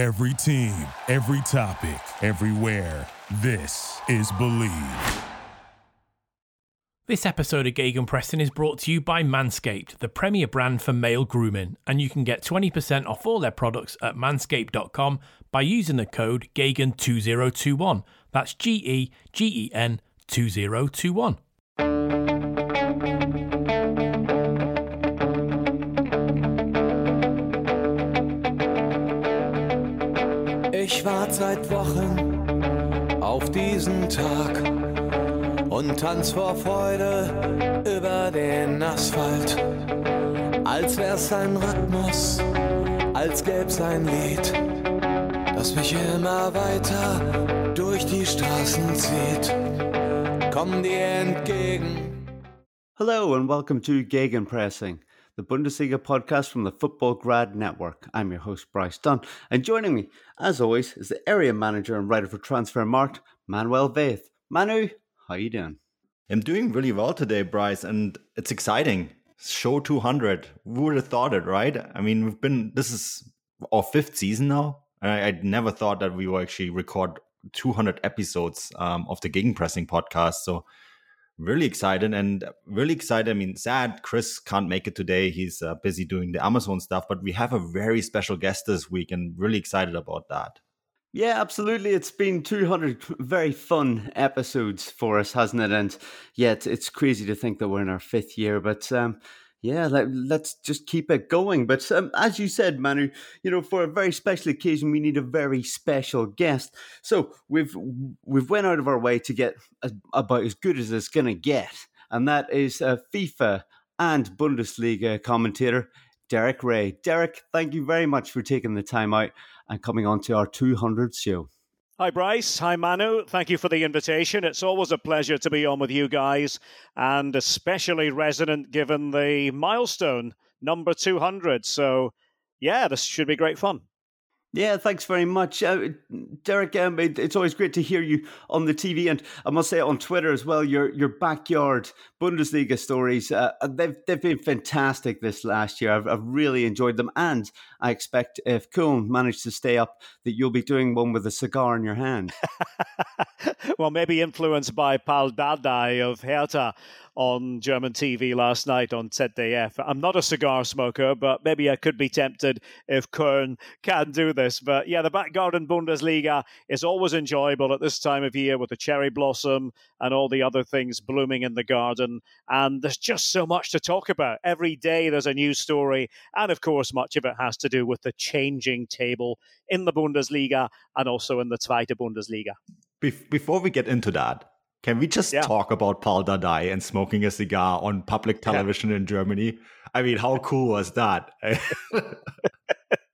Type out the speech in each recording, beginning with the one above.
Every team, every topic, everywhere. This is Believe. This episode of Gegenpressing is brought to you by Manscaped, the premier brand for male grooming, and you can get 20% off all their products at manscaped.com by using the code GEGEN2021. That's G E G E N 2021. Ich warte seit Wochen auf diesen Tag und tanz vor Freude über den Asphalt. Als wär's ein Rhythmus, als gäb's ein Lied, das mich immer weiter durch die Straßen zieht. Komm dir entgegen. Hello and welcome to Gegenpressing, the Bundesliga podcast from the Football Grad Network. I'm your host, Bryce Dunn, and joining me, as always, is the area manager and writer for Transfermarkt, Manuel Veth. Manu, how you doing? I'm doing really well today, Bryce, and it's exciting. Show 200. Who would have thought it, right? I mean, we've been, this is our fifth season now. I, I never thought that we would actually record 200 episodes um, of the Gegenpressing podcast. So, really excited and really excited. I mean, sad Chris can't make it today. He's uh, busy doing the Amazon stuff, but we have a very special guest this week and really excited about that. Yeah, absolutely. It's been 200 very fun episodes for us, hasn't it? And yeah, it's, it's crazy to think that we're in our fifth year, but um, yeah, let, us just keep it going. But um, as you said, Manu, you know, for a very special occasion, we need a very special guest. So we've we've went out of our way to get a, about as good as it's going to get, and that is a FIFA and Bundesliga commentator Derek Rae. Derek, thank you very much for taking the time out and coming on to our 200 show. Hi, Bryce. Hi, Manu. Thank you for the invitation. It's always a pleasure to be on with you guys, and especially resonant given the milestone number 200. So, yeah, this should be great fun. Yeah, thanks very much, uh, Derek. Um, it, it's always great to hear you on the TV, and I must say on Twitter as well. Your your backyard Bundesliga stories, uh, uh, they've they've been fantastic this last year. I've, I've really enjoyed them, and I expect if Köln manage to stay up, that you'll be doing one with a cigar in your hand. well, maybe influenced by Paul Dardai of Hertha on German TV last night on ZDF. I'm not a cigar smoker, but maybe I could be tempted if Köln can do this. But yeah, the back garden Bundesliga is always enjoyable at this time of year with the cherry blossom and all the other things blooming in the garden. And there's just so much to talk about. Every day there's a new story. And of course, much of it has to do with the changing table in the Bundesliga and also in the Zweite Bundesliga. Before we get into that, can we just yeah. talk about Paul Dardai and smoking a cigar on public television yeah. in Germany? I mean, how cool was that?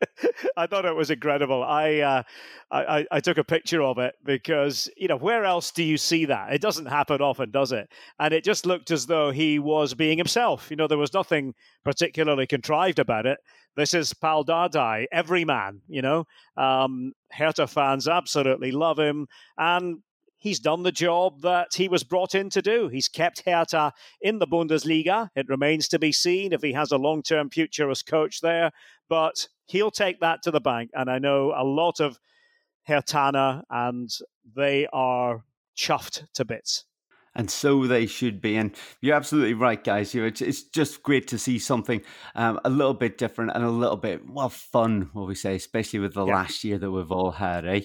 I thought it was incredible. I, uh, I I took a picture of it because you know where else do you see that? It doesn't happen often, does it? And it just looked as though he was being himself. You know, there was nothing particularly contrived about it. This is Paul Dardai, every man. You know, um, Hertha fans absolutely love him, and he's done the job that he was brought in to do. He's kept Hertha in the Bundesliga. It remains to be seen if he has a long term future as coach there, but he'll take that to the bank. And I know a lot of Herthaner, and they are chuffed to bits and so they should be. And you're absolutely right, guys. You know, it's it's just great to see something um, a little bit different and a little bit well fun, what we say, especially with the yeah. last year that we've all had, eh?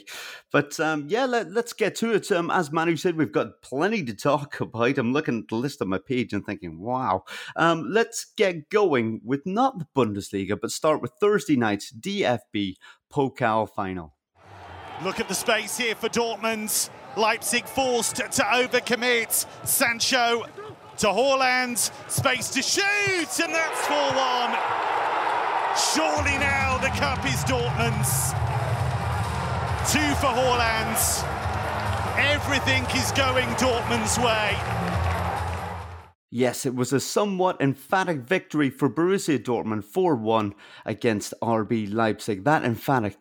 But um, yeah, let, us get to it. Um, as Manu said, we've got plenty to talk about. I'm looking at the list on my page and thinking, wow. Um, let's get going with not the Bundesliga, but start with Thursday night's DFB Pokal final. Look at the space here for Dortmund. Leipzig forced to overcommit. Sancho to Haaland, space to shoot, and that's 4 1. Surely now the cup is Dortmund's. Two for Haaland. Everything is going Dortmund's way. Yes, it was a somewhat emphatic victory for Borussia Dortmund 4 1 against RB Leipzig. That emphatic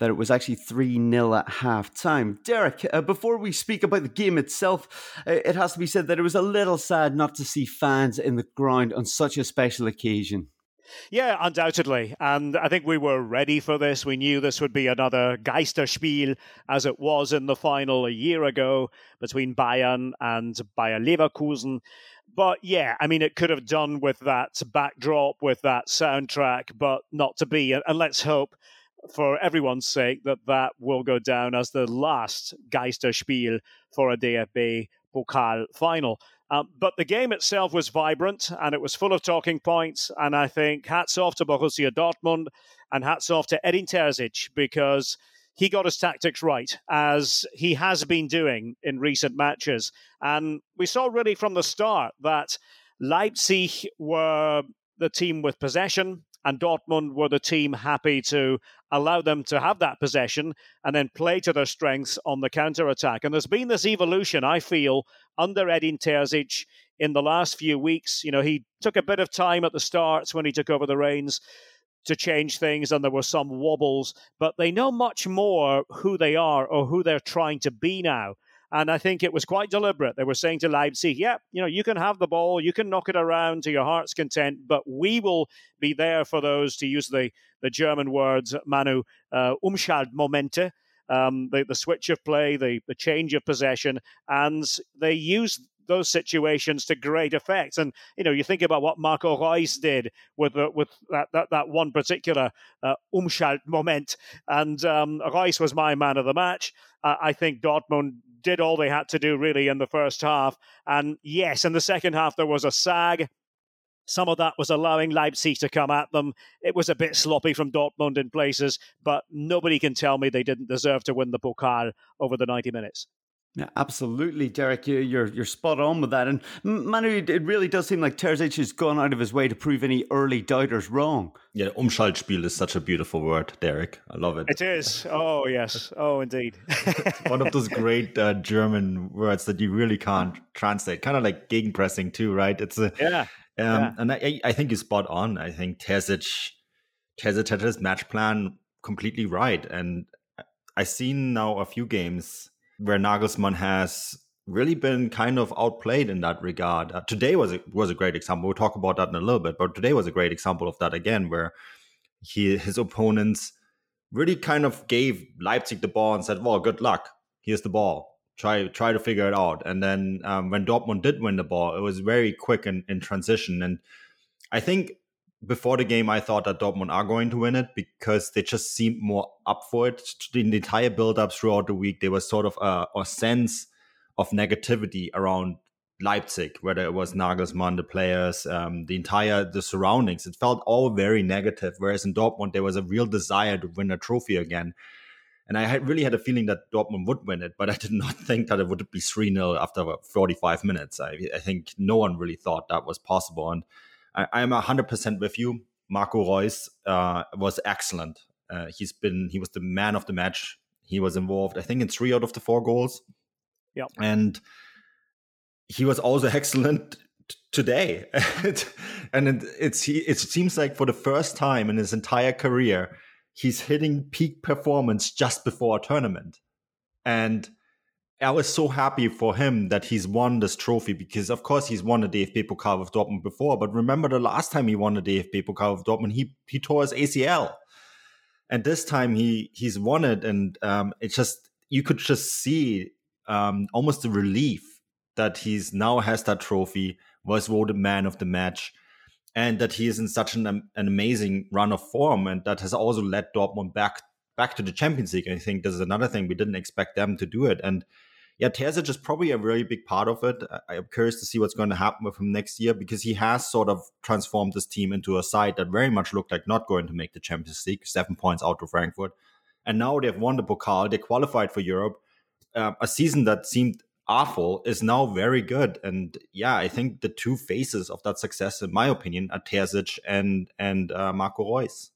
that it was actually 3 0 at half time. Derek, uh, before we speak about the game itself, uh, it has to be said that it was a little sad not to see fans in the ground on such a special occasion. Yeah, undoubtedly. And I think we were ready for this. We knew this would be another Geisterspiel, as it was in the final a year ago between Bayern and Bayer Leverkusen. But yeah, I mean, it could have done with that backdrop, with that soundtrack, but not to be. And let's hope, for everyone's sake, that that will go down as the last Geisterspiel for a DFB Pokal final. Um, but the game itself was vibrant and it was full of talking points. And I think hats off to Borussia Dortmund and hats off to Edin Terzic because he got his tactics right, as he has been doing in recent matches. And we saw really from the start that Leipzig were the team with possession, and Dortmund were the team happy to allow them to have that possession and then play to their strengths on the counter attack. And there's been this evolution, I feel, under Edin Terzic in the last few weeks. You know, he took a bit of time at the starts when he took over the reins to change things and there were some wobbles, but they know much more who they are or who they're trying to be now. And I think it was quite deliberate. They were saying to Leipzig, yeah, you know, you can have the ball, you can knock it around to your heart's content, but we will be there for those, to use the, the German words, Manu, uh, Umschaltmomente, um, the, the switch of play, the, the change of possession. And they used those situations to great effect. And you know, you think about what Marco Reus did with the, with that, that, that one particular uh, and um, Reus was my man of the match. Uh, I think Dortmund did all they had to do really in the first half. And yes, in the second half, there was a sag. Some of that was allowing Leipzig to come at them. It was a bit sloppy from Dortmund in places, but nobody can tell me they didn't deserve to win the Pokal over the 90 minutes. Yeah, absolutely, Derek. You're you're spot on with that. And Manu, it really does seem like Terzic has gone out of his way to prove any early doubters wrong. Yeah, Umschaltspiel is such a beautiful word, Derek. I love it. It is. Oh yes. Oh indeed. One of those great uh, German words that you really can't translate. Kind of like gegenpressing too, right? It's a yeah. Um, yeah. And I, I think you're spot on. I think Terzic, Terzic had his match plan completely right, and I've seen now a few games where Nagelsmann has really been kind of outplayed in that regard. Uh, today was a, was a great example. We'll talk about that in a little bit, but today was a great example of that again, where he his opponents really kind of gave Leipzig the ball and said, "Well, good luck. Here's the ball. Try try to figure it out." And then um, when Dortmund did win the ball, it was very quick in, in transition. And I think before the game, I thought that Dortmund are going to win it because they just seemed more up for it. In the entire build-up throughout the week, there was sort of a, a sense of negativity around Leipzig, whether it was Nagelsmann, the players, um, the entire the surroundings. It felt all very negative. Whereas in Dortmund, there was a real desire to win a trophy again. And I had really had a feeling that Dortmund would win it, but I did not think that it would be 3 0 after 45 minutes. I, I think no one really thought that was possible. And I, am hundred percent with you. Marco Reus uh, was excellent. Uh, he's been he was the man of the match. He was involved, I think, in three out of the four goals. Yeah, and he was also excellent t- today. and it, it's he, it seems like for the first time in his entire career, he's hitting peak performance just before a tournament, and I was so happy for him that he's won this trophy because, of course, he's won the DFB Pokal with Dortmund before. But remember, the last time he won the DFB Pokal with Dortmund, he he tore his ACL, and this time he he's won it, and um, it just you could just see um, almost the relief that he's now has that trophy, was voted man of the match, and that he is in such an an amazing run of form, and that has also led Dortmund back back to the Champions League. I think this is another thing we didn't expect them to do it, and yeah, Terzic is probably a really big part of it. I am curious to see what's going to happen with him next year because he has sort of transformed this team into a side that very much looked like not going to make the Champions League, seven points out of Frankfurt. And now they've won the Pokal, they qualified for Europe. Uh, a season that seemed awful is now very good. And yeah, I think the two faces of that success, in my opinion, are Terzic and and uh, Marco Reus.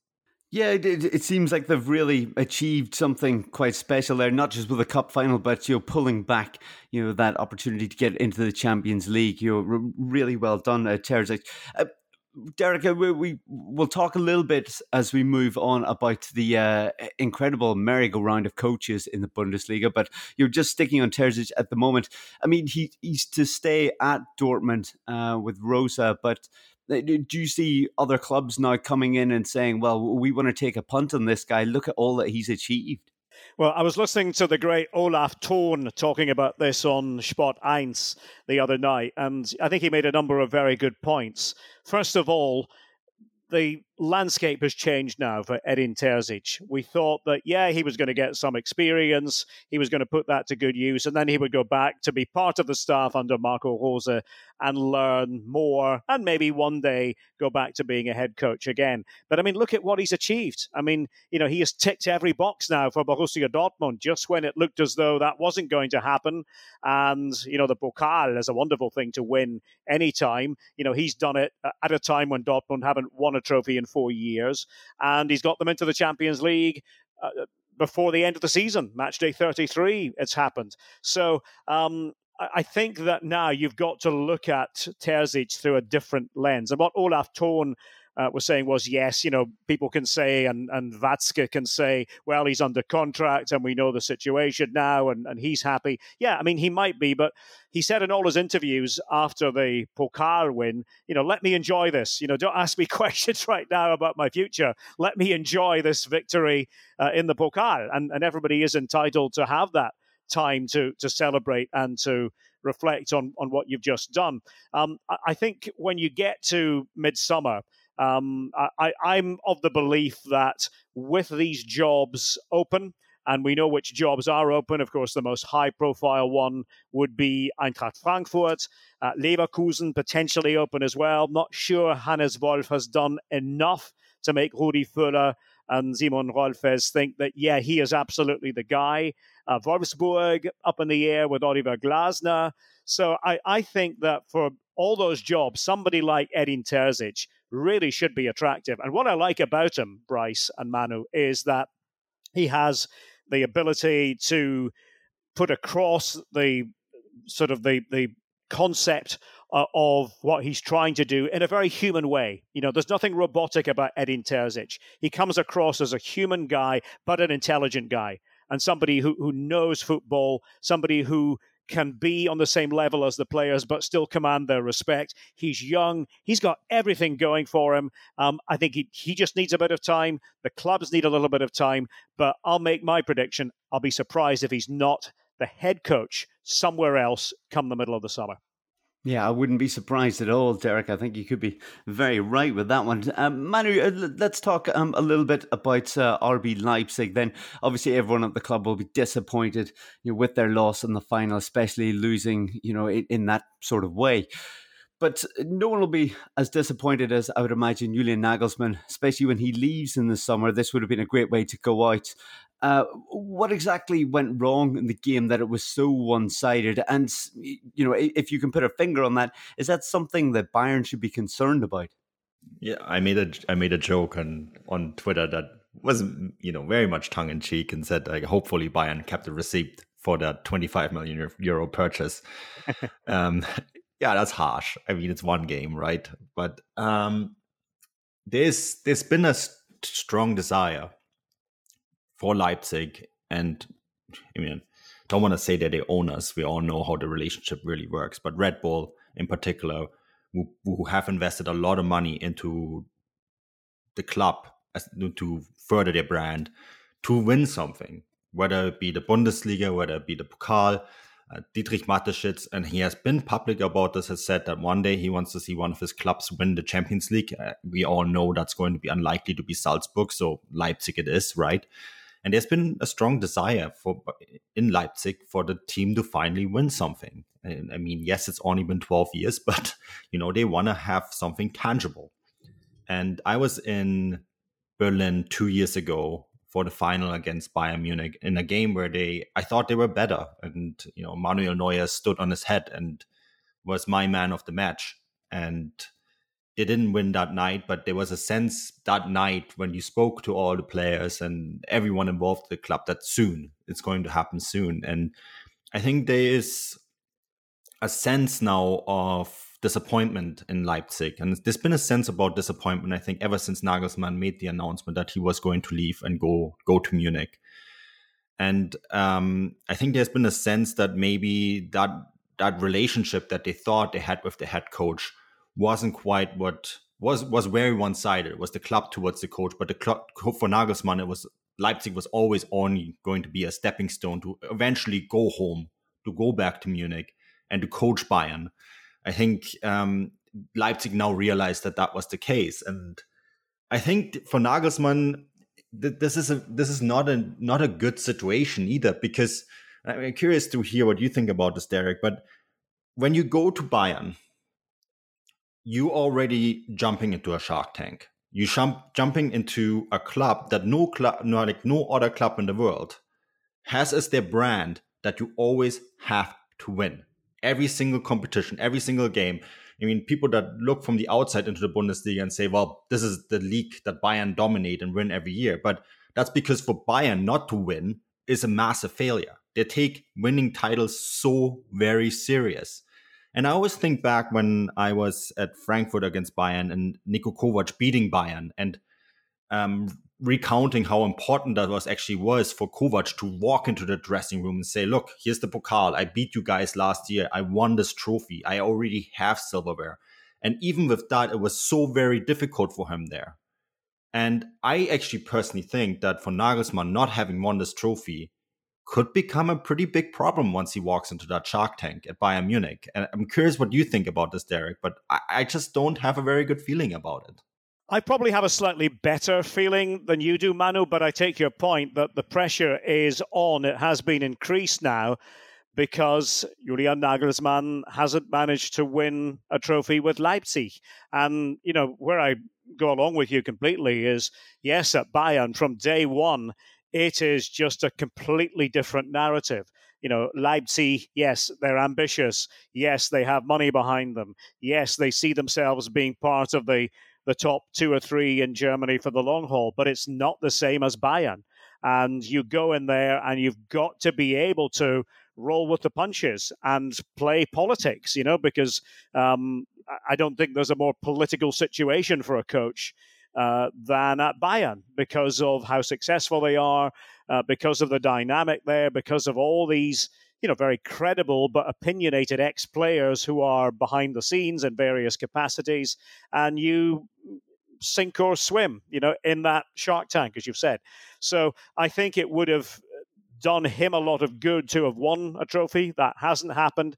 Yeah, it, it, seems like they've really achieved something quite special there, not just with the cup final, but you know, pulling back, you know, that opportunity to get into the Champions League. You know, really well done, uh, Terzic. Uh, Derek, uh, we, we will talk a little bit as we move on about the uh, incredible merry-go-round of coaches in the Bundesliga. But you're just sticking on Terzic at the moment. I mean, he he's to stay at Dortmund uh, with Rosa, but Do you see other clubs now coming in and saying, well, we want to take a punt on this guy? Look at all that he's achieved. Well, I was listening to the great Olaf Thon talking about this on Sport 1 the other night, and I think he made a number of very good points. First of all, the landscape has changed now for Edin Terzic. We thought that, yeah, he was going to get some experience, he was going to put that to good use, and then he would go back to be part of the staff under Marco Rose and learn more, and maybe one day go back to being a head coach again. But I mean, look at what he's achieved. I mean, you know, he has ticked every box now for Borussia Dortmund just when it looked as though that wasn't going to happen. And, you know, the Pokal is a wonderful thing to win anytime. You know, he's done it uh, at a time when Dortmund haven't won a trophy in four years, and he's got them into the Champions League. Uh, before the end of the season, match day 33, it's happened. So um, I think that now you've got to look at Terzic through a different lens. And what Olaf Thon uh, was saying was, yes, you know, people can say, and, and Watzke can say, well, he's under contract and we know the situation now and, and he's happy. Yeah, I mean, he might be, but he said in all his interviews after the Pokal win, you know, let me enjoy this. You know, don't ask me questions right now about my future. Let me enjoy this victory uh, in the Pokal. And, and everybody is entitled to have that time to, to celebrate and to reflect on, on what you've just done. Um, I, I think when you get to midsummer, um, I, I'm of the belief that with these jobs open, and we know which jobs are open. Of course, the most high profile one would be Eintracht Frankfurt. Uh, Leverkusen potentially open as well. Not sure Hannes Wolf has done enough to make Rudi Völler and Simon Rolfes think that, yeah, he is absolutely the guy. Uh, Wolfsburg up in the air with Oliver Glasner. So I, I think that for all those jobs, somebody like Edin Terzic really should be attractive. And what I like about him, Bryce and Manu, is that he has the ability to put across the sort of the the concept uh, of what he's trying to do in a very human way. You know, there's nothing robotic about Edin Terzic. He comes across as a human guy, but an intelligent guy, and somebody who, who knows football, somebody who can be on the same level as the players, but still command their respect. He's young. He's got everything going for him. Um, I think he, he just needs a bit of time. The clubs need a little bit of time. But I'll make my prediction. I'll be surprised if he's not the head coach somewhere else come the middle of the summer. Yeah, I wouldn't be surprised at all, Derek. I think you could be very right with that one. Um, Manu, uh, let's talk um, a little bit about uh, RB Leipzig. Then, obviously, everyone at the club will be disappointed you know, with their loss in the final, especially losing, you know, in, in that sort of way. But no one will be as disappointed as I would imagine Julian Nagelsmann, especially when he leaves in the summer. This would have been a great way to go out uh, what exactly went wrong in the game that it was so one sided? And, you know, if you can put a finger on that, is that something that Bayern should be concerned about? Yeah, I made a I made a joke on on Twitter that was you know very much tongue in cheek and said like hopefully Bayern kept the receipt for that 25 million euro purchase. um, yeah, that's harsh. I mean, it's one game, right? But um, there's there's been a strong desire for Leipzig. And I mean, don't want to say that they own us. We all know how the relationship really works. But Red Bull, in particular, who, who have invested a lot of money into the club as, to further their brand, to win something, whether it be the Bundesliga, whether it be the Pokal. Uh, Dietrich Mateschitz, and he has been public about this, has said that one day he wants to see one of his clubs win the Champions League. Uh, we all know that's going to be unlikely to be Salzburg, so Leipzig it is, right? And there's been a strong desire for in Leipzig for the team to finally win something. And I mean, yes, it's only been 12 years, but you know, they want to have something tangible. And I was in Berlin two years ago for the final against Bayern Munich in a game where they I thought they were better. And you know, Manuel Neuer stood on his head and was my man of the match. And they didn't win that night, but there was a sense that night when you spoke to all the players and everyone involved in the club that soon it's going to happen soon. And I think there is a sense now of disappointment in Leipzig. And there's been a sense about disappointment, I think, ever since Nagelsmann made the announcement that he was going to leave and go go to Munich. And um, I think there's been a sense that maybe that that relationship that they thought they had with the head coach wasn't quite what was was very one sided. Was the club towards the coach, but the club for Nagelsmann, it was Leipzig was always only going to be a stepping stone to eventually go home, to go back to Munich, and to coach Bayern. I think um, Leipzig now realized that that was the case, and I think for Nagelsmann, th- this is a this is not a not a good situation either because I'm curious to hear what you think about this, Derek. But when you go to Bayern, you already jumping into a Shark Tank. You jump jumping into a club that no club, no like no other club in the world has as their brand that you always have to win every single competition, every single game. I mean, people that look from the outside into the Bundesliga and say, well, this is the league that Bayern dominate and win every year. But that's because for Bayern not to win is a massive failure. They take winning titles so very serious. And I always think back when I was at Frankfurt against Bayern and Niko Kovac beating Bayern and um, recounting how important that was actually was for Kovac to walk into the dressing room and say, "Look, here's the pokal. I beat you guys last year. I won this trophy. I already have silverware." And even with that, it was so very difficult for him there. And I actually personally think that for Nagelsmann not having won this trophy could become a pretty big problem once he walks into that Shark Tank at Bayern Munich. And I'm curious what you think about this, Derek, but I, I just don't have a very good feeling about it. I probably have a slightly better feeling than you do, Manu, but I take your point that the pressure is on. It has been increased now because Julian Nagelsmann hasn't managed to win a trophy with Leipzig. And, you know, where I go along with you completely is yes, at Bayern from day one, it is just a completely different narrative. You know, Leipzig, yes, they're ambitious. Yes, they have money behind them. Yes, they see themselves being part of the the top two or three in Germany for the long haul, but it's not the same as Bayern. And you go in there and you've got to be able to roll with the punches and play politics, you know, because um, I don't think there's a more political situation for a coach uh, than at Bayern because of how successful they are, uh, because of the dynamic there, because of all these you know, very credible but opinionated ex players who are behind the scenes in various capacities, and you sink or swim, you know, in that shark tank, as you've said. So I think it would have done him a lot of good to have won a trophy. That hasn't happened.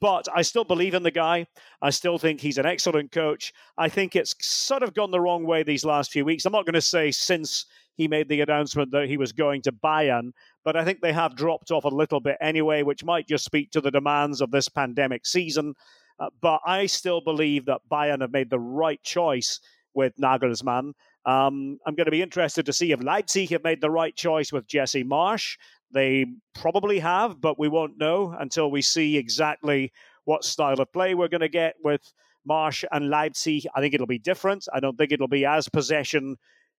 But I still believe in the guy. I still think he's an excellent coach. I think it's sort of gone the wrong way these last few weeks. I'm not going to say since he made the announcement that he was going to Bayern, but I think they have dropped off a little bit anyway, which might just speak to the demands of this pandemic season. Uh, but I still believe that Bayern have made the right choice with Nagelsmann. Um, I'm going to be interested to see if Leipzig have made the right choice with Jesse Marsch. They probably have, but we won't know until we see exactly what style of play we're going to get with Marsch and Leipzig. I think it'll be different. I don't think it'll be as possession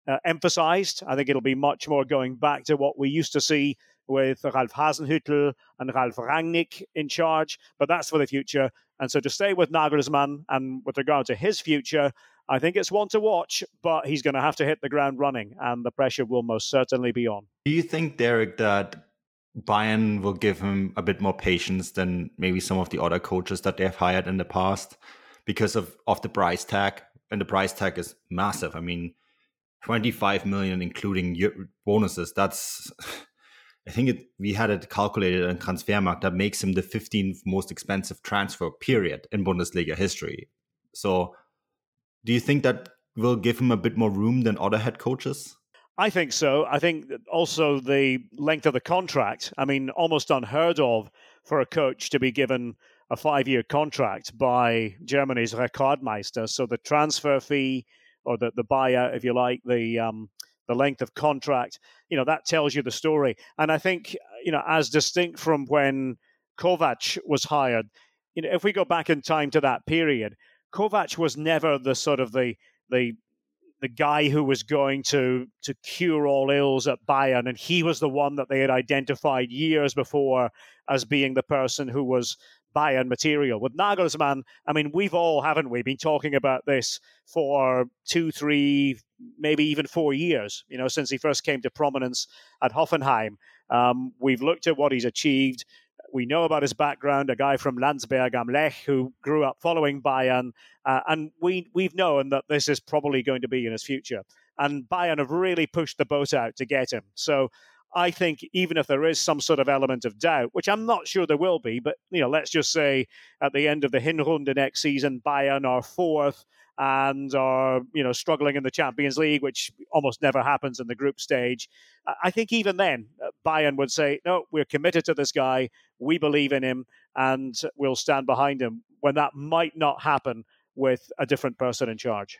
uh, emphasized. I think it'll be much more going back to what we used to see with Ralf Hasenhüttl and Ralf Rangnick in charge, but that's for the future. And so to stay with Nagelsmann and with regard to his future, I think it's one to watch, but he's going to have to hit the ground running, and the pressure will most certainly be on. Do you think, Derek, that Bayern will give him a bit more patience than maybe some of the other coaches that they've hired in the past because of, of the price tag? And the price tag is massive. I mean, 25 million including bonuses that's i think it, we had it calculated on transfermarkt that makes him the 15th most expensive transfer period in bundesliga history so do you think that will give him a bit more room than other head coaches I think so. I think also the length of the contract. I mean, almost unheard of for a coach to be given a five year contract by Germany's Rekordmeister. So the transfer fee, or the, the buyer, if you like, the um, the length of contract, you know, that tells you the story. And I think, you know, as distinct from when Kovac was hired, you know, if we go back in time to that period, Kovac was never the sort of the the the guy who was going to to cure all ills at Bayern, and he was the one that they had identified years before as being the person who was Bayern material. With Nagelsmann, I mean, we've all, haven't we, been talking about this for two, three, maybe even four years, you know, since he first came to prominence at Hoffenheim. Um, we've looked at what he's achieved. We know about his background, a guy from Landsberg am Lech who grew up following Bayern, uh, and we we've known that this is probably going to be in his future. And Bayern have really pushed the boat out to get him. So I think even if there is some sort of element of doubt, which I'm not sure there will be, but you know, let's just say at the end of the Hinrunde next season, Bayern are fourth and are you know struggling in the Champions League, which almost never happens in the group stage. I think even then, uh, Bayern would say, "No, we're committed to this guy. We believe in him, and we'll stand behind him." When that might not happen with a different person in charge.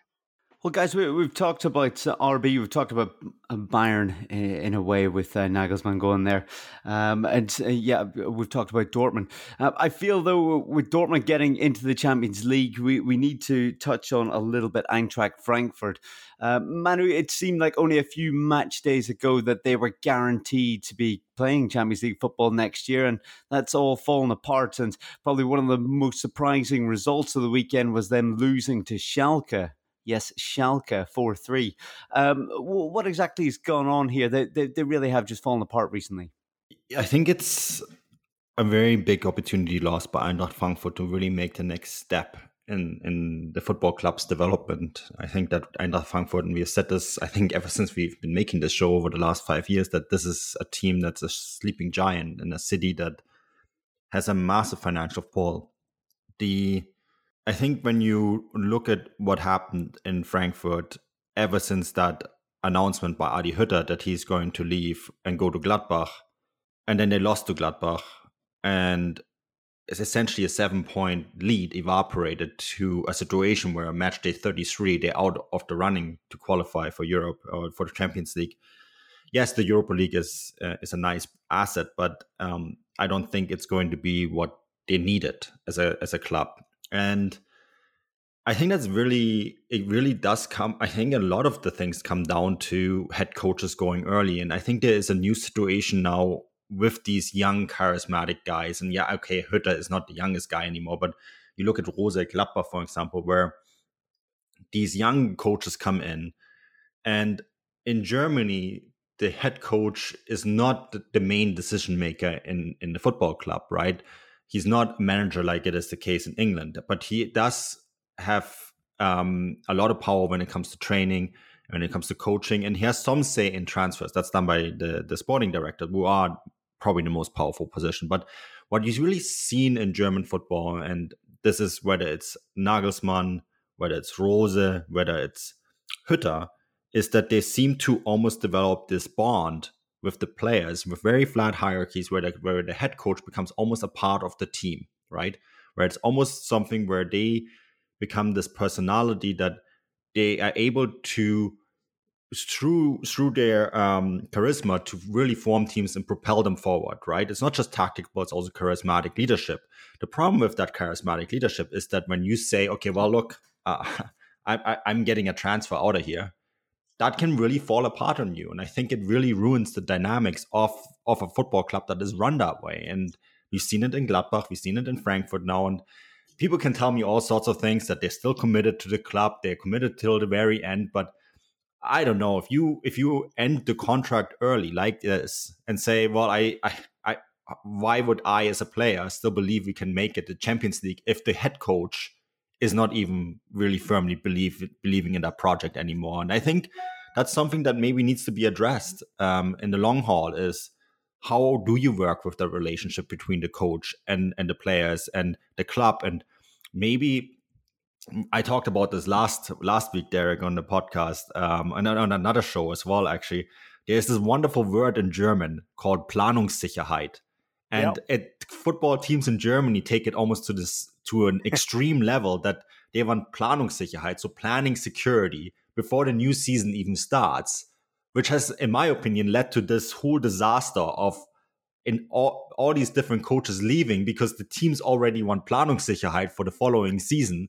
Well, guys, we, have talked about uh, RB, we've talked about uh, Bayern in, in a way with uh, Nagelsmann going there. Um, and uh, yeah, we've talked about Dortmund. Uh, I feel, though, with Dortmund getting into the Champions League, we, we need to touch on a little bit Eintracht Frankfurt. Uh, Manu, it seemed like only a few match days ago that they were guaranteed to be playing Champions League football next year, and that's all fallen apart. And probably one of the most surprising results of the weekend was them losing to Schalke Yes, Schalke 4 3. Um, what exactly has gone on here? They, they, they really have just fallen apart recently. I think it's a very big opportunity lost by Eintracht Frankfurt to really make the next step in in the football club's development. I think that Eintracht Frankfurt, and we have said this, I think ever since we've been making this show over the last five years, that this is a team that's a sleeping giant in a city that has a massive financial fall. The I think when you look at what happened in Frankfurt ever since that announcement by Adi Hütter that he's going to leave and go to Gladbach, and then they lost to Gladbach, and it's essentially a seven point lead evaporated to a situation where match day 33, they're out of the running to qualify for Europe or for the Champions League. Yes, the Europa League is uh, is a nice asset, but um, I don't think it's going to be what they needed as a as a club. And I think that's really, it really does come. I think a lot of the things come down to head coaches going early. And I think there is a new situation now with these young, charismatic guys. And yeah, okay, Hütter is not the youngest guy anymore, but you look at Rose Klapper for example, where these young coaches come in. And in Germany, the head coach is not the main decision maker in, in the football club, right? He's not a manager like it is the case in England, but he does have um, a lot of power when it comes to training, when it comes to coaching, and he has some say in transfers. That's done by the the sporting director, who are probably the most powerful position. But what you've really seen in German football, and this is whether it's Nagelsmann, whether it's Rose, whether it's Hütter, is that they seem to almost develop this bond with the players with very flat hierarchies where the, where the head coach becomes almost a part of the team, right? Where it's almost something where they become this personality that they are able to through through their um, charisma to really form teams and propel them forward right it's not just tactical but it's also charismatic leadership the problem with that charismatic leadership is that when you say okay well look uh, I, i'm getting a transfer out of here that can really fall apart on you. And I think it really ruins the dynamics of, of a football club that is run that way. And we've seen it in Gladbach, we've seen it in Frankfurt now. And people can tell me all sorts of things that they're still committed to the club, they're committed till the very end. But I don't know if you if you end the contract early like this and say, well, I, I, why would I as a player still believe we can make it the Champions League if the head coach is not even really firmly believe believing in that project anymore. And I think that's something that maybe needs to be addressed um, in the long haul. Is how do you work with the relationship between the coach and and the players and the club and maybe I talked about this last last week, Derek, on the podcast, um, and on another show as well. Actually, there's this wonderful word in German called Planungssicherheit, and yep. it, football teams in Germany take it almost to this to an extreme level that they want Planungssicherheit, so planning security before the new season even starts, which has, in my opinion, led to this whole disaster of in all, all these different coaches leaving because the teams already want Planungssicherheit for the following season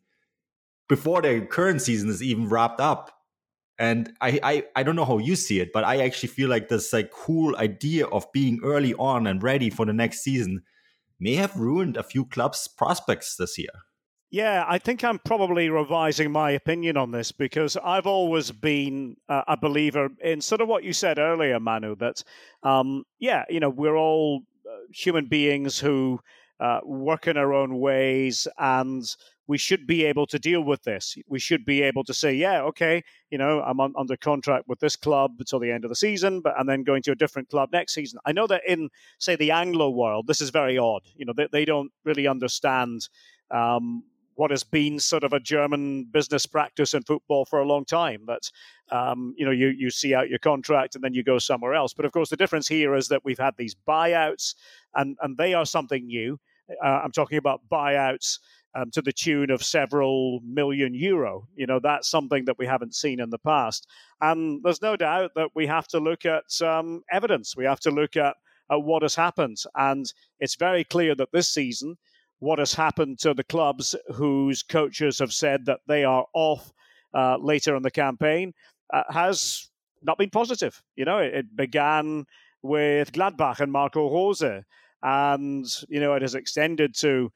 before their current season is even wrapped up. And I, I, I don't know how you see it, but I actually feel like this like cool idea of being early on and ready for the next season may have ruined a few clubs' prospects this year. Yeah, I think I'm probably revising my opinion on this because I've always been a believer in sort of what you said earlier, Manu. That, um, yeah, you know, we're all uh, human beings who uh, work in our own ways and we should be able to deal with this. We should be able to say, yeah, okay, you know, I'm on, under contract with this club until the end of the season, but and then going to a different club next season. I know that in, say, the Anglo world, this is very odd. You know, they, they don't really understand um, what has been sort of a German business practice in football for a long time. That um, you know you you see out your contract and then you go somewhere else. But of course, the difference here is that we've had these buyouts, and and they are something new. Uh, I'm talking about buyouts um, to the tune of several million euro. You know, that's something that we haven't seen in the past. And there's no doubt that we have to look at um, evidence. We have to look at, at what has happened. And it's very clear that this season, what has happened to the clubs whose coaches have said that they are off uh, later in the campaign uh, has not been positive. You know, it, it began with Gladbach and Marco Rose. And, you know, it has extended to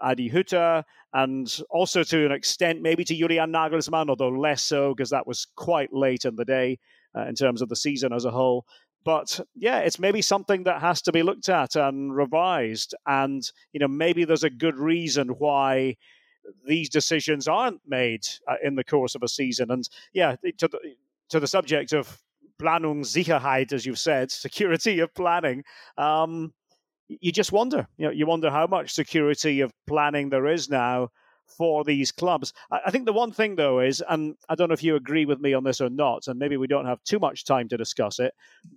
Adi Hütter, and also to an extent maybe to Julian Nagelsmann, although less so because that was quite late in the day uh, in terms of the season as a whole. But yeah, it's maybe something that has to be looked at and revised. And, you know, maybe there's a good reason why these decisions aren't made uh, in the course of a season. And yeah, to the, to the subject of Planungssicherheit, as you've said, security of planning. Um, you just wonder. You know, you wonder how much security of planning there is now for these clubs. I, think the one thing though is, and I don't know if you agree with me on this or not, and maybe we don't have too much time to discuss it,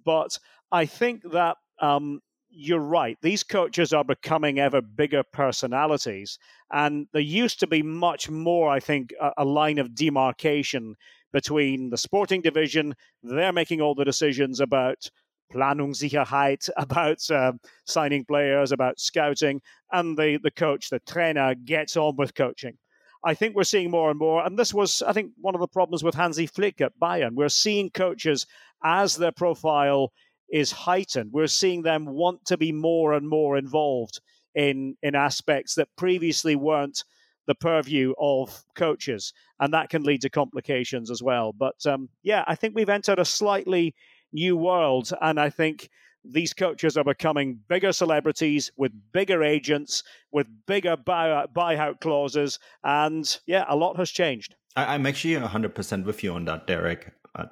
but I think that um, you're right. These coaches are becoming ever bigger personalities, and there used to be much more, I think, a, a line of demarcation between the sporting division. They're making all the decisions about Planungssicherheit, about uh, signing players, about scouting, and the, the coach, the trainer, gets on with coaching. I think we're seeing more and more, and this was, I think, one of the problems with Hansi Flick at Bayern. We're seeing coaches as their profile is heightened. We're seeing them want to be more and more involved in in aspects that previously weren't the purview of coaches, and that can lead to complications as well. But um, yeah, I think we've entered a slightly new world. And I think these coaches are becoming bigger celebrities with bigger agents, with bigger buyout, buyout clauses. And yeah, a lot has changed. I, am actually 100% with you on that, Derek. Uh,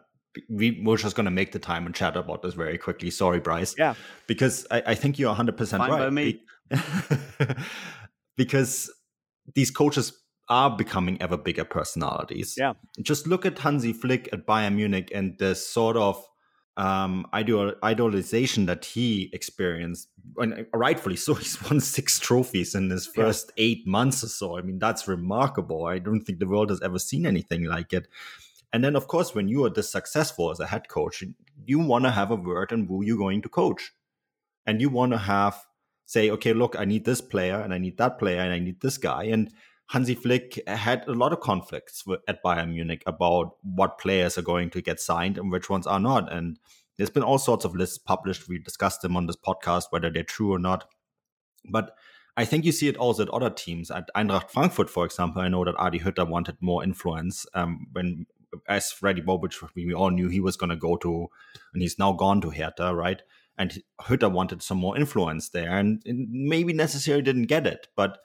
we we're just going to make the time and chat about this very quickly. Sorry, Bryce. Yeah. Because I, I think you're 100% Fine right. By me. because these coaches are becoming ever bigger personalities. Yeah. Just look at Hansi Flick at Bayern Munich and the sort of um, idol idolization that he experienced, and rightfully so, he's won six trophies in his first yeah. eight months or so. I mean, that's remarkable. I don't think the world has ever seen anything like it. And then, of course, when you are this successful as a head coach, you want to have a word on who you're going to coach, and you want to have say, okay, look, I need this player, and I need that player, and I need this guy, and Hansi Flick had a lot of conflicts at Bayern Munich about what players are going to get signed and which ones are not. And there's been all sorts of lists published. We discussed them on this podcast, whether they're true or not. But I think you see it also at other teams. At Eintracht Frankfurt, for example, I know that Adi Hütter wanted more influence um, when, as Fredi Bobic, we all knew he was going to go to, and he's now gone to Hertha, right? And Hütter wanted some more influence there, and maybe necessarily didn't get it, but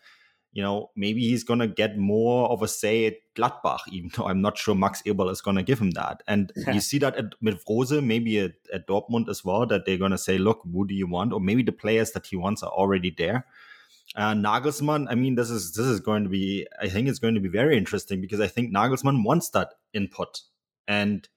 you know, maybe he's going to get more of a say at Gladbach, even though I'm not sure Max Eberl is going to give him that. And you see that at, with Rose, maybe at, at Dortmund as well, that they're going to say, look, who do you want? Or maybe the players that he wants are already there. Uh, Nagelsmann, I mean, this is this is going to be, I think it's going to be very interesting because I think Nagelsmann wants that input. And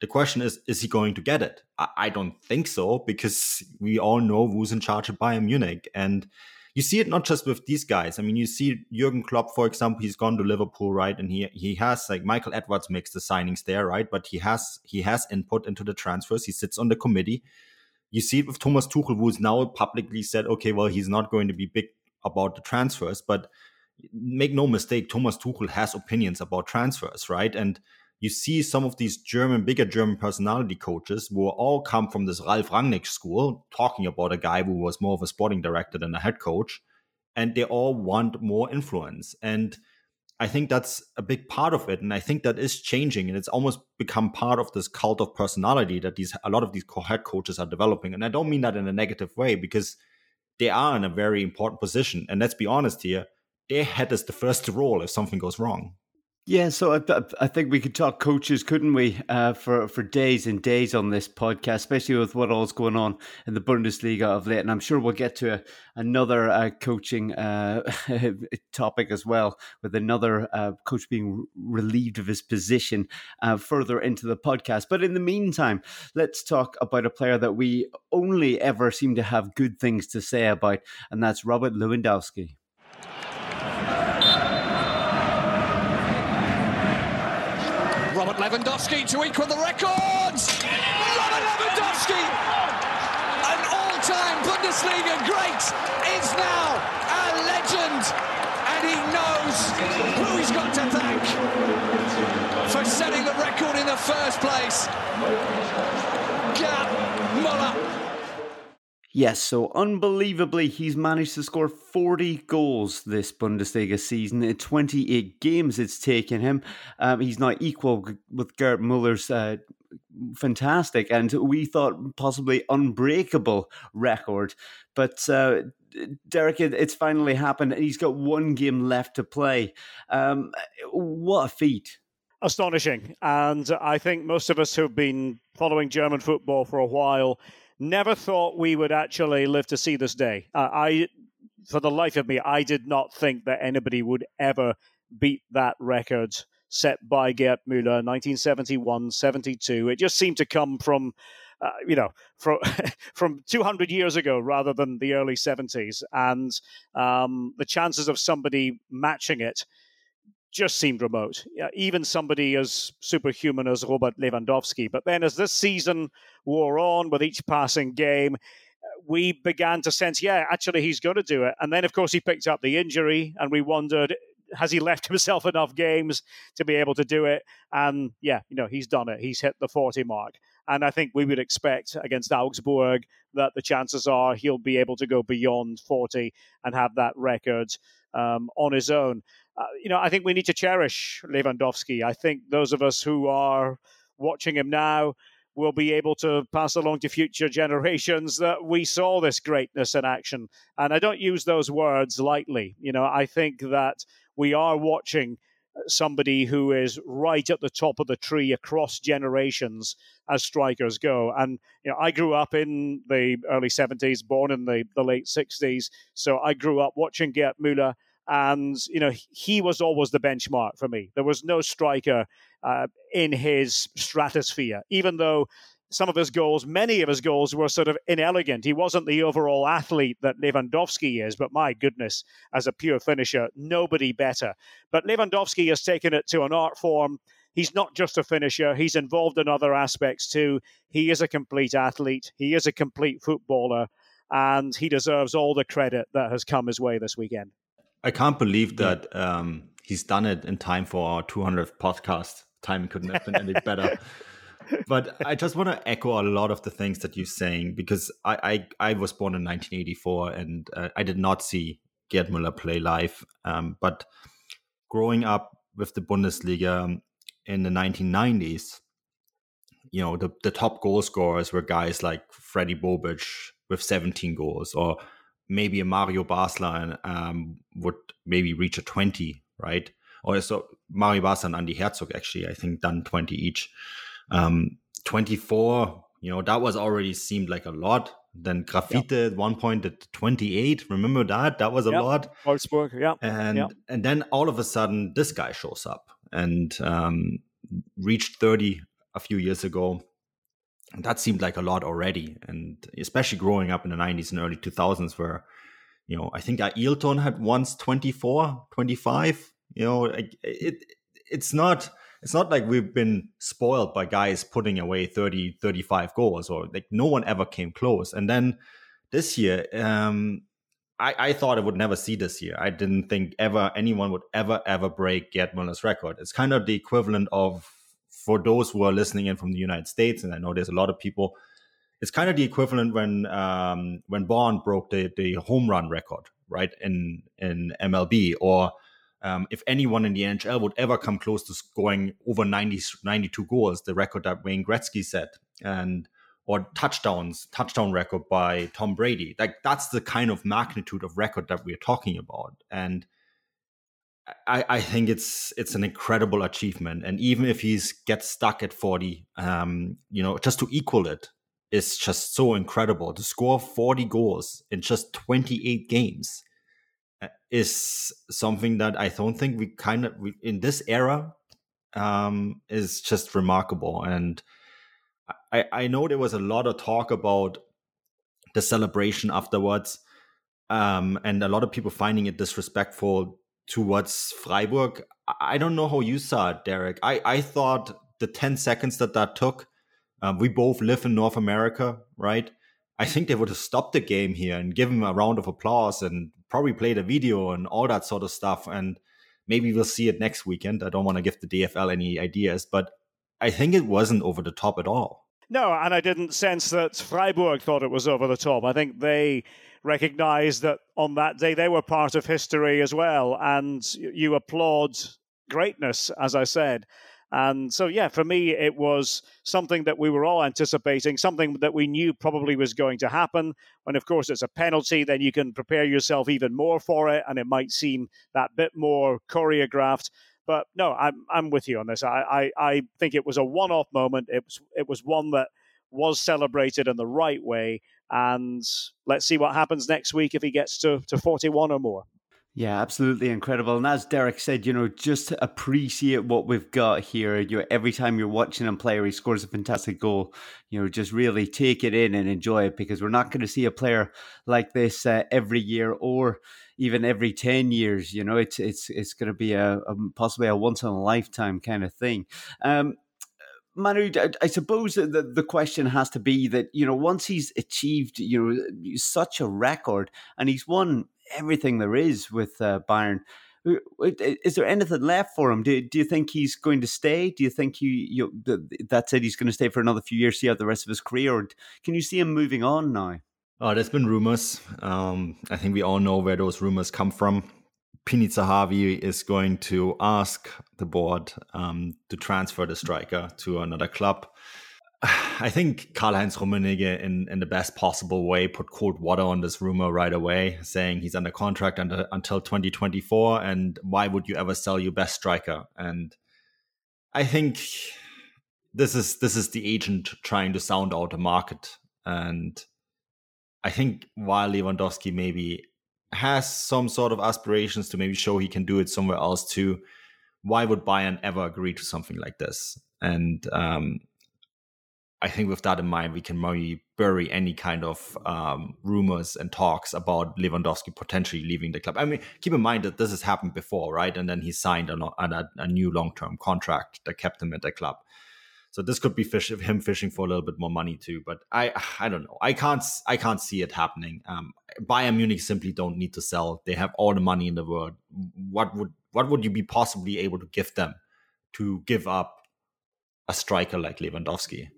the question is, is he going to get it? I, I don't think so because we all know who's in charge at Bayern Munich. And you see it not just with these guys. I mean, you see Jurgen Klopp, for example, he's gone to Liverpool, right? And he he has like Michael Edwards makes the signings there, right? But he has he has input into the transfers. He sits on the committee. You see it with Thomas Tuchel, who's now publicly said, okay, well, he's not going to be big about the transfers, but make no mistake, Thomas Tuchel has opinions about transfers, right? And you see some of these German, bigger German personality coaches who all come from this Ralf Rangnick school, talking about a guy who was more of a sporting director than a head coach, and they all want more influence. And I think that's a big part of it, and I think that is changing, and it's almost become part of this cult of personality that these a lot of these head coaches are developing. And I don't mean that in a negative way because they are in a very important position. And let's be honest here, their head is the first to roll if something goes wrong. Yeah, so I, I think we could talk coaches, couldn't we, uh, for for days and days on this podcast, especially with what all's going on in the Bundesliga of late. And I'm sure we'll get to a, another uh, coaching uh, topic as well, with another uh, coach being relieved of his position uh, further into the podcast. But in the meantime, let's talk about a player that we only ever seem to have good things to say about, and that's Robert Lewandowski. Lewandowski to equal the records. Robert Lewandowski, an all-time Bundesliga great, is now a legend, and he knows who he's got to thank for setting the record in the first place. Gerd Muller. Yes, so unbelievably, he's managed to score 40 goals this Bundesliga season. In 28 games it's taken him. Um, he's now equal with Gerd Muller's uh, fantastic and we thought possibly unbreakable record. But uh, Derek, it's finally happened. and He's got one game left to play. Um, what a feat! Astonishing. And I think most of us who've been following German football for a while never thought we would actually live to see this day. Uh, I, for the life of me, I did not think that anybody would ever beat that record set by Gerd Müller, 1971, 72. It just seemed to come from, uh, you know, from from 200 years ago rather than the early 70s, and um, the chances of somebody matching it just seemed remote. Yeah, Even somebody as superhuman as Robert Lewandowski. But then, as this season wore on with each passing game, we began to sense, yeah, actually, he's going to do it. And then, of course, he picked up the injury, and we wondered, has he left himself enough games to be able to do it? And yeah, you know, he's done it. He's hit the 40 mark. And I think we would expect against Augsburg that the chances are he'll be able to go beyond 40 and have that record um, on his own uh, you know, I think we need to cherish Lewandowski. I think those of us who are watching him now will be able to pass along to future generations that we saw this greatness in action. And I don't use those words lightly. You know, I think that we are watching somebody who is right at the top of the tree across generations as strikers go. And you know, I grew up in the early 70s, born in the, the late 60s. So I grew up watching Gerd Müller and you know he was always the benchmark for me. There was no striker uh, in his stratosphere, even though some of his goals, many of his goals, were sort of inelegant. He wasn't the overall athlete that Lewandowski is, but my goodness, as a pure finisher, nobody better. But Lewandowski has taken it to an art form. He's not just a finisher, he's involved in other aspects too. He is a complete athlete, he is a complete footballer, and he deserves all the credit that has come his way this weekend. I can't believe that um, he's done it in time for our 200th podcast. Timing couldn't have been any better. but I just want to echo a lot of the things that you're saying because I I, I was born in 1984 and uh, I did not see Gerd Müller play live. Um, but growing up with the Bundesliga in the 1990s, you know the the top goal scorers were guys like Fredi Bobic with 17 goals or maybe a Mario Basler um, would maybe reach a 20, right? Or so Mario Basler and Andi Herzog actually, I think, done 20 each. Um, 24, you know, that was already seemed like a lot. Then Grafite yep. at one point at 28. Remember that? That was a yep. lot. Wolfsburg, yeah. And yep. and then all of a sudden this guy shows up and um, reached 30 a few years ago that seemed like a lot already. And especially growing up in the 90s and early 2000s, where, you know, I think Ailton had once 24, 25. You know, it, it it's not it's not like we've been spoiled by guys putting away 30 35 goals or like no one ever came close and then this year um I, I thought I would never see this year. I didn't think ever anyone would ever, ever break Gerd Muller's record. It's kind of the equivalent of for those who are listening in from the United States, and I know there's a lot of people, it's kind of the equivalent when um, when Bonds broke the the home run record, right in in MLB, or um, if anyone in the NHL would ever come close to scoring over 90, 92 goals, the record that Wayne Gretzky set, and or touchdowns, touchdown record by Tom Brady. Like that's the kind of magnitude of record that we're talking about. And I, I think it's it's an incredible achievement. And even if he's gets stuck at 40, um, you know, just to equal it is just so incredible. To score 40 goals in just 28 games uh, is something that I don't think we kind of in this era um, is just remarkable. And I, I know there was a lot of talk about the celebration afterwards, um, and a lot of people finding it disrespectful towards Freiburg. I don't know how you saw it, Derek. I, I thought the 10 seconds that that took, um, we both live in North America, right? I think they would have stopped the game here and given a round of applause and probably played a video and all that sort of stuff. And maybe we'll see it next weekend. I don't want to give the DFL any ideas, but I think it wasn't over the top at all. No, and I didn't sense that Freiburg thought it was over the top. I think they recognized that on that day they were part of history as well. And you applaud greatness, as I said. And so, yeah, for me, it was something that we were all anticipating, something that we knew probably was going to happen. And of course, it's a penalty, then you can prepare yourself even more for it, and it might seem that bit more choreographed. But no, I'm I'm with you on this. I I, I think it was a one-off moment. It was it was one that was celebrated in the right way, and let's see what happens next week if he gets to, to 41 or more. Yeah, absolutely incredible. And as Derek said, you know, just appreciate what we've got here. You know, every time you're watching him play or he scores a fantastic goal, you know, just really take it in and enjoy it because we're not going to see a player like this uh, every year or even every 10 years. You know, it's it's it's going to be a, a possibly a once in a lifetime kind of thing. Um, Manu, I suppose the, the question has to be that, you know, once he's achieved, you know, such a record and he's won everything there is with uh, Bayern, is there anything left for him? Do, do you think he's going to stay? Do you think you, you that's? He's going to stay for another few years, see out the rest of his career, or can you see him moving on now? Oh, there's been rumors. Um, I think we all know where those rumors come from. Pini Zahavi is going to ask the board um, to transfer the striker to another club. I think Karl Heinz Rummenigge, in, in the best possible way, put cold water on this rumor right away, saying he's under contract under, until 2024. And why would you ever sell your best striker? And I think this is this is the agent trying to sound out the market. And I think while Lewandowski maybe has some sort of aspirations to maybe show he can do it somewhere else too, why would Bayern ever agree to something like this? And um, I think with that in mind, we can maybe bury any kind of um, rumors and talks about Lewandowski potentially leaving the club. I mean, keep in mind that this has happened before, right? And then he signed a, a, a new long term contract that kept him at the club. So this could be fish, him fishing for a little bit more money too. But I I don't know. I can't I can't see it happening. Um, Bayern Munich simply don't need to sell. They have all the money in the world. What would what would you be possibly able to give them to give up a striker like Lewandowski?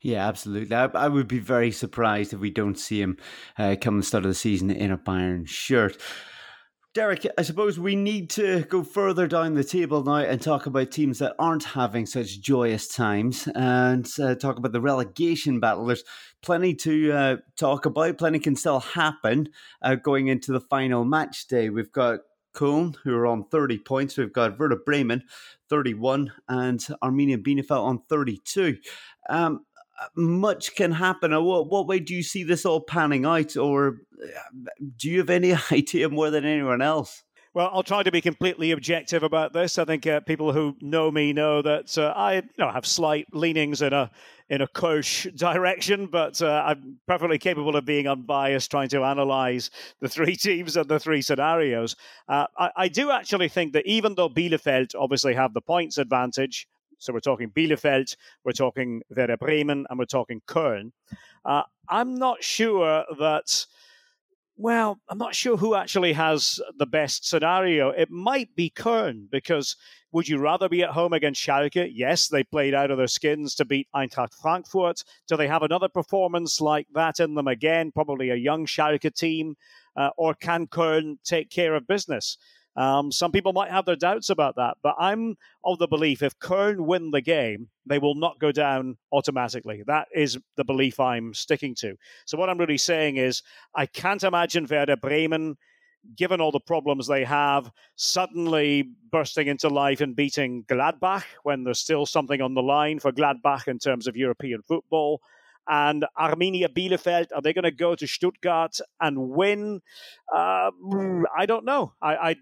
Yeah, absolutely. I, I, would be very surprised if we don't see him uh, come the start of the season in a Bayern shirt. Derek, I suppose we need to go further down the table now and talk about teams that aren't having such joyous times and uh, talk about the relegation battle. There's plenty to uh, talk about, plenty can still happen uh, going into the final match day. We've got Köln, who are on 30 points. We've got Werder Bremen, 31, and Arminia Bielefeld on 32. Um, much can happen. What, what way do you see this all panning out, or uh, do you have any idea more than anyone else? Well, I'll try to be completely objective about this. I think uh, people who know me know that uh, I you know, have slight leanings in a in a Köln direction, but uh, I'm perfectly capable of being unbiased, trying to analyze the three teams and the three scenarios. Uh, I, I, do actually think that even though Bielefeld obviously have the points advantage, so we're talking Bielefeld, we're talking Werder Bremen, and we're talking Köln. Uh, I'm not sure that. Well, I'm not sure who actually has the best scenario. It might be Köln because would you rather be at home against Schalke? Yes, they played out of their skins to beat Eintracht Frankfurt. Do they have another performance like that in them again? Probably a young Schalke team. Uh, or can Köln take care of business? Um, some people might have their doubts about that, but I'm of the belief if Köln win the game, they will not go down automatically. That is the belief I'm sticking to. So what I'm really saying is I can't imagine Werder Bremen given all the problems they have, suddenly bursting into life and beating Gladbach when there's still something on the line for Gladbach in terms of European football. And Arminia Bielefeld, are they going to go to Stuttgart and win? Uh, I don't know. I, I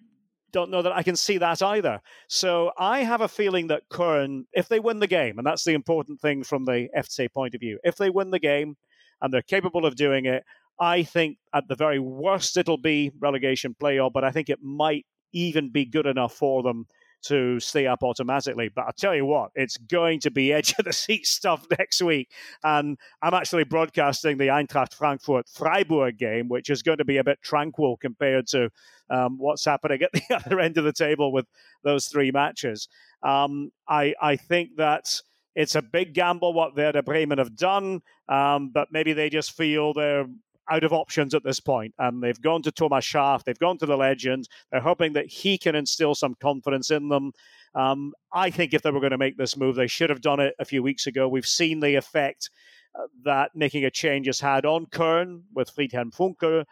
don't know that I can see that either. So I have a feeling that Köln, if they win the game, and that's the important thing from the FC point of view, if they win the game and they're capable of doing it, I think at the very worst it'll be relegation playoff, but I think it might even be good enough for them to stay up automatically. But I'll tell you what, it's going to be edge of the seat stuff next week. And I'm actually broadcasting the Eintracht Frankfurt Freiburg game, which is going to be a bit tranquil compared to um, what's happening at the other end of the table with those three matches. Um, I, I think that it's a big gamble what Werder Bremen have done, um, but maybe they just feel they're out of options at this point, and they've gone to Thomas Schaaf, they've gone to the legend. They're hoping that he can instill some confidence in them. Um, I think if they were going to make this move, they should have done it a few weeks ago. We've seen the effect uh, that making a change has had on Köln with Friedhelm Funkel,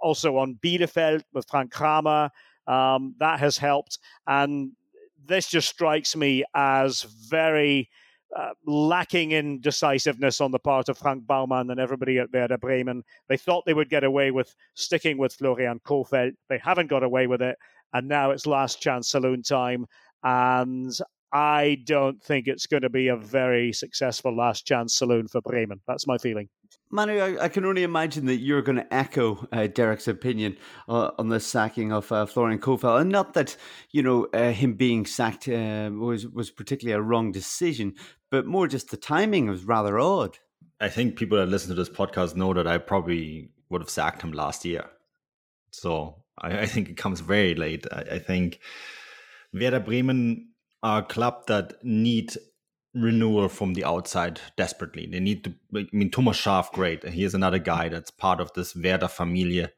also on Bielefeld with Frank Kramer. Um, that has helped, and this just strikes me as very uh, lacking in decisiveness on the part of Frank Baumann and everybody at Werder Bremen. They thought they would get away with sticking with Florian Kohfeldt. They haven't got away with it. And now it's last chance saloon time. And I don't think it's going to be a very successful last chance saloon for Bremen. That's my feeling. Manu, I, I can only imagine that you're going to echo uh, Derek's opinion uh, on the sacking of uh, Florian Kohfeldt, and not that you know uh, him being sacked uh, was was particularly a wrong decision, but more just the timing was rather odd. I think people that listen to this podcast know that I probably would have sacked him last year, so I, I think it comes very late. I, I think Werder Bremen are a club that need renewal from the outside desperately. They need to. I mean, Thomas Schaaf, great. Here's another guy that's part of this Werder Familie.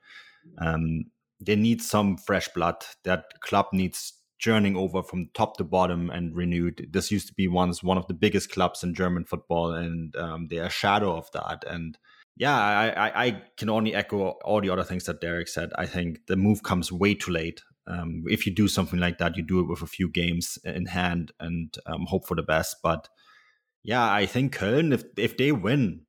Um, they need some fresh blood. That club needs journeying over from top to bottom and renewed. This used to be once one of the biggest clubs in German football, and um, they're a shadow of that. And yeah, I, I, I, can only echo all the other things that Derek said. I think the move comes way too late. Um, if you do something like that, you do it with a few games in hand and um, hope for the best. But yeah, I think Köln, if if they win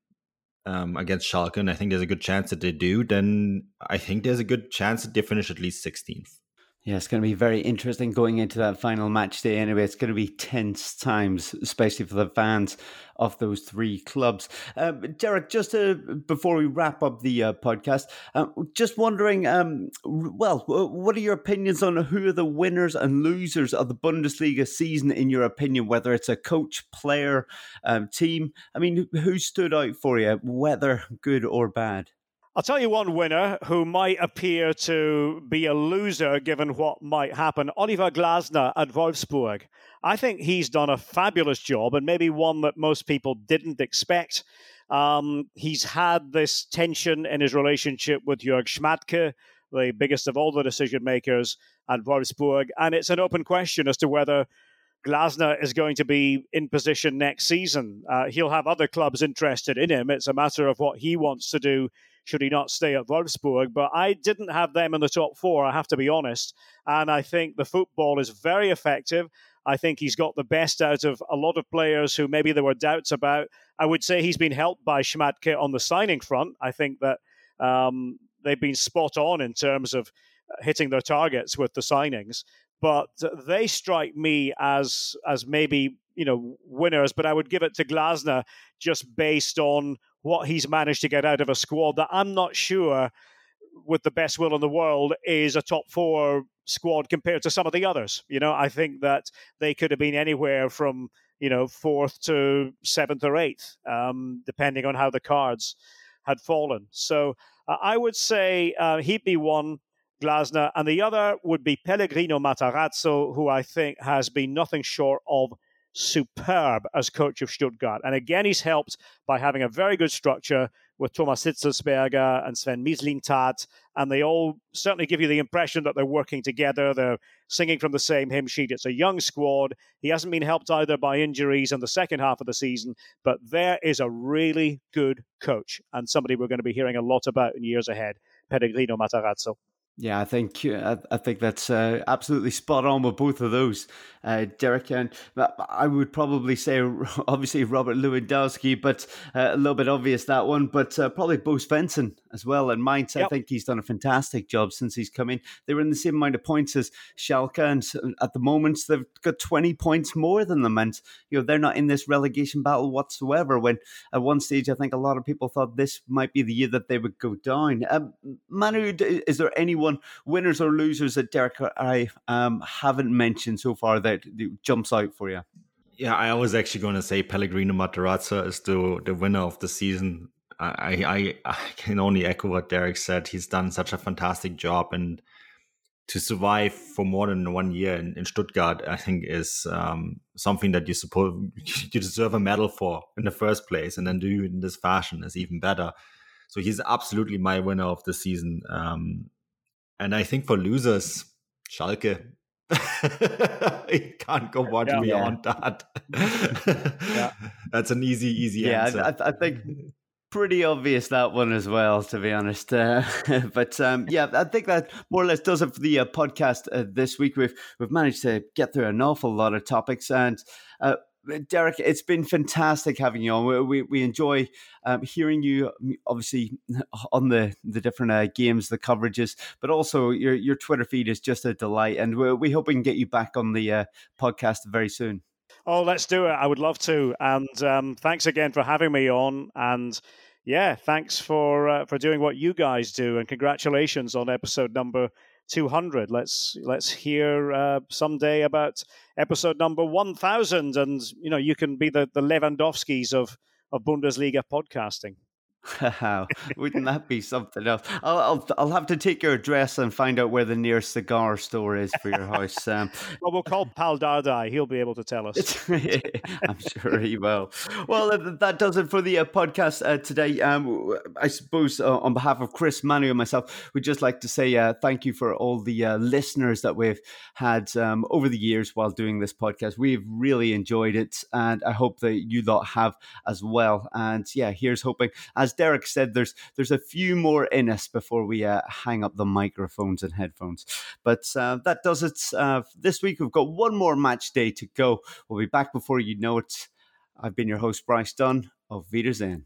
um, against Schalke, and I think there's a good chance that they do, then I think there's a good chance that they finish at least 16th. Yeah, it's going to be very interesting going into that final match day. Anyway, it's going to be tense times, especially for the fans of those three clubs. Uh, Derek, just uh, before we wrap up the uh, podcast, uh, just wondering, um, well, what are your opinions on who are the winners and losers of the Bundesliga season, in your opinion, whether it's a coach, player, um, team? I mean, who stood out for you, whether good or bad? I'll tell you one winner who might appear to be a loser given what might happen Oliver Glasner at Wolfsburg. I think he's done a fabulous job and maybe one that most people didn't expect. Um, he's had this tension in his relationship with Jörg Schmadtke, the biggest of all the decision makers at Wolfsburg. And it's an open question as to whether Glasner is going to be in position next season. Uh, he'll have other clubs interested in him. It's a matter of what he wants to do should he not stay at Wolfsburg. But I didn't have them in the top four, I have to be honest. And I think the football is very effective. I think he's got the best out of a lot of players who maybe there were doubts about. I would say he's been helped by Schmadtke on the signing front. I think that um, they've been spot on in terms of hitting their targets with the signings. But they strike me as as maybe you know winners. But I would give it to Glasner just based on what he's managed to get out of a squad that I'm not sure, with the best will in the world, is a top four squad compared to some of the others. You know, I think that they could have been anywhere from you know fourth to seventh or eighth, um, depending on how the cards had fallen. So uh, I would say uh, he'd be one. Glasner, and the other would be Pellegrino Matarazzo, who I think has been nothing short of superb as coach of Stuttgart. And again, he's helped by having a very good structure, with Thomas Hitzlsperger and Sven Mislintat, and they all certainly give you the impression that they're working together. They're singing from the same hymn sheet. It's a young squad. He hasn't been helped either by injuries in the second half of the season, but there is a really good coach and somebody we're going to be hearing a lot about in years ahead, Pellegrino Matarazzo. Yeah, I think uh, I think that's uh, absolutely spot on with both of those, uh, Derek. And I would probably say, obviously Robert Lewandowski, but uh, a little bit obvious that one. But uh, probably Bo Svensson as well. And Mainz, yep. I think he's done a fantastic job since he's come in. They were in the same amount of points as Schalke, and at the moment they've got twenty points more than them, and you know they're not in this relegation battle whatsoever. When at one stage, I think a lot of people thought this might be the year that they would go down. Um, Manu, is there anyone? Anyone, winners or losers that Derek I um, haven't mentioned so far that jumps out for you? Yeah, I was actually going to say Pellegrino Matarazzo is the the winner of the season. I, I I can only echo what Derek said. He's done such a fantastic job, and to survive for more than one year in, in Stuttgart, I think is um, something that you suppose you deserve a medal for in the first place, and then do it in this fashion is even better. So he's absolutely my winner of the season. Um, and I think for losers, Schalke. it can't go much yeah, beyond yeah. that. yeah. That's an easy, easy yeah, answer. I, I, think pretty obvious that one as well, to be honest. Uh, but um, yeah, I think that more or less does it for the uh, podcast uh, this week. We've we've managed to get through an awful lot of topics, and uh, Derek, it's been fantastic having you on. We, we enjoy um, hearing you, obviously, on the, the different uh, games, the coverages, but also your, your Twitter feed is just a delight. And we, we hope we can get you back on the uh, podcast very soon. Oh, let's do it. I would love to. And um, thanks again for having me on. And yeah, thanks for uh, for doing what you guys do. And congratulations on episode number 200. Let's let's hear uh, someday about episode number 1000, and you know you can be the the Lewandowskis of of Bundesliga podcasting. Wouldn't that be something else? I'll, I'll, I'll have to take your address and find out where the nearest cigar store is for your house. Um, well, we'll call Pal Dardai. He'll be able to tell us. I'm sure he will. Well, that does it for the uh, podcast uh, today. Um, I suppose uh, on behalf of Chris, Manu, and myself, we'd just like to say uh, thank you for all the uh, listeners that we've had um, over the years while doing this podcast. We've really enjoyed it, and I hope that you lot have as well. And yeah, here's hoping as Derek said, there's there's a few more in us before we uh, hang up the microphones and headphones. But uh, that does it uh, this week. We've got one more match day to go. We'll be back before you know it. I've been your host, Bryce Dunn of Wiedersehen.